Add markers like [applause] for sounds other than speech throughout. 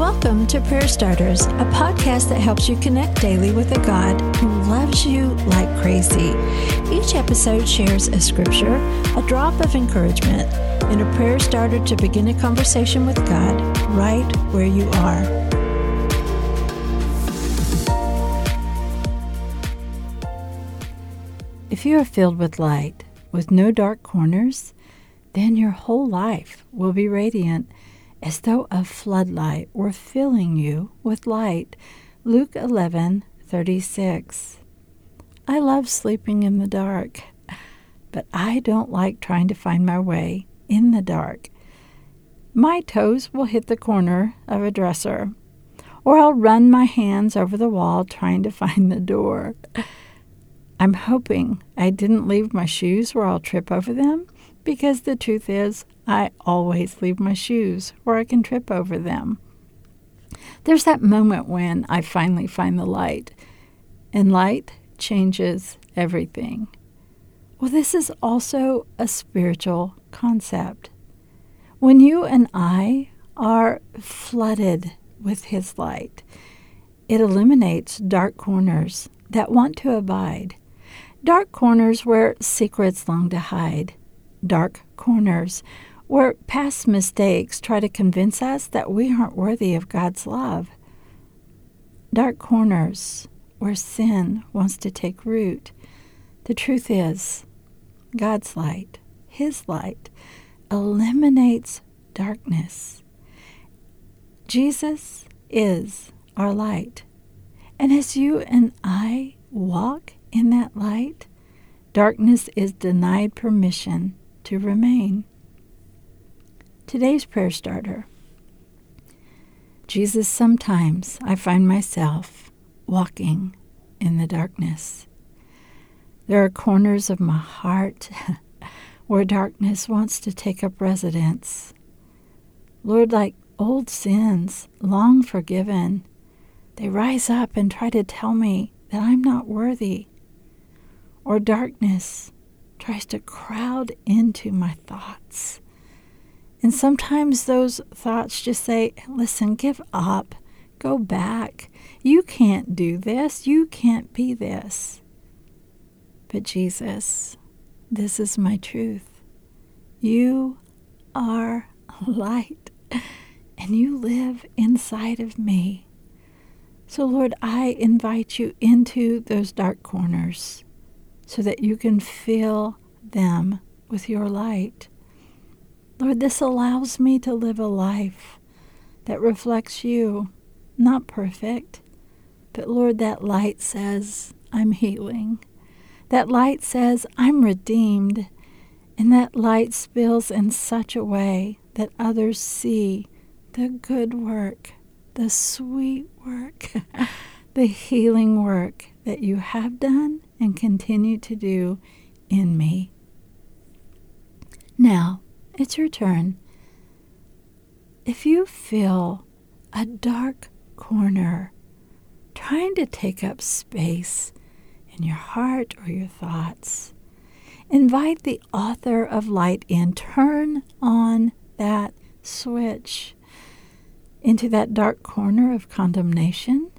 Welcome to Prayer Starters, a podcast that helps you connect daily with a God who loves you like crazy. Each episode shares a scripture, a drop of encouragement, and a prayer starter to begin a conversation with God right where you are. If you are filled with light, with no dark corners, then your whole life will be radiant as though a floodlight were filling you with light. Luke 11 36. I love sleeping in the dark, but I don't like trying to find my way in the dark. My toes will hit the corner of a dresser, or I'll run my hands over the wall trying to find the door. I'm hoping I didn't leave my shoes where I'll trip over them because the truth is, I always leave my shoes where I can trip over them. There's that moment when I finally find the light, and light changes everything. Well, this is also a spiritual concept. When you and I are flooded with His light, it eliminates dark corners that want to abide, dark corners where secrets long to hide dark corners where past mistakes try to convince us that we aren't worthy of God's love. Dark corners where sin wants to take root. The truth is, God's light, His light, eliminates darkness. Jesus is our light. And as you and I walk in that light, darkness is denied permission to remain. Today's prayer starter Jesus, sometimes I find myself walking in the darkness. There are corners of my heart [laughs] where darkness wants to take up residence. Lord, like old sins, long forgiven, they rise up and try to tell me that I'm not worthy. Or darkness tries to crowd into my thoughts. And sometimes those thoughts just say, listen, give up, go back. You can't do this, you can't be this. But Jesus, this is my truth. You are light, and you live inside of me. So, Lord, I invite you into those dark corners so that you can fill them with your light. Lord, this allows me to live a life that reflects you, not perfect, but Lord, that light says, I'm healing. That light says, I'm redeemed. And that light spills in such a way that others see the good work, the sweet work, [laughs] the healing work that you have done and continue to do in me. Now, it's your turn. If you feel a dark corner trying to take up space in your heart or your thoughts, invite the author of light in. Turn on that switch into that dark corner of condemnation,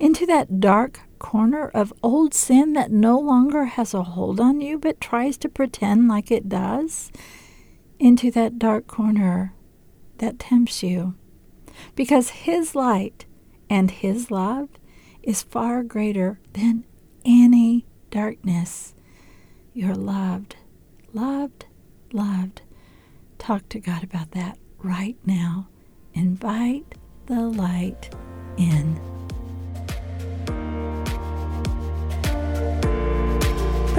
into that dark corner of old sin that no longer has a hold on you but tries to pretend like it does into that dark corner that tempts you. Because His light and His love is far greater than any darkness. You're loved, loved, loved. Talk to God about that right now. Invite the light in.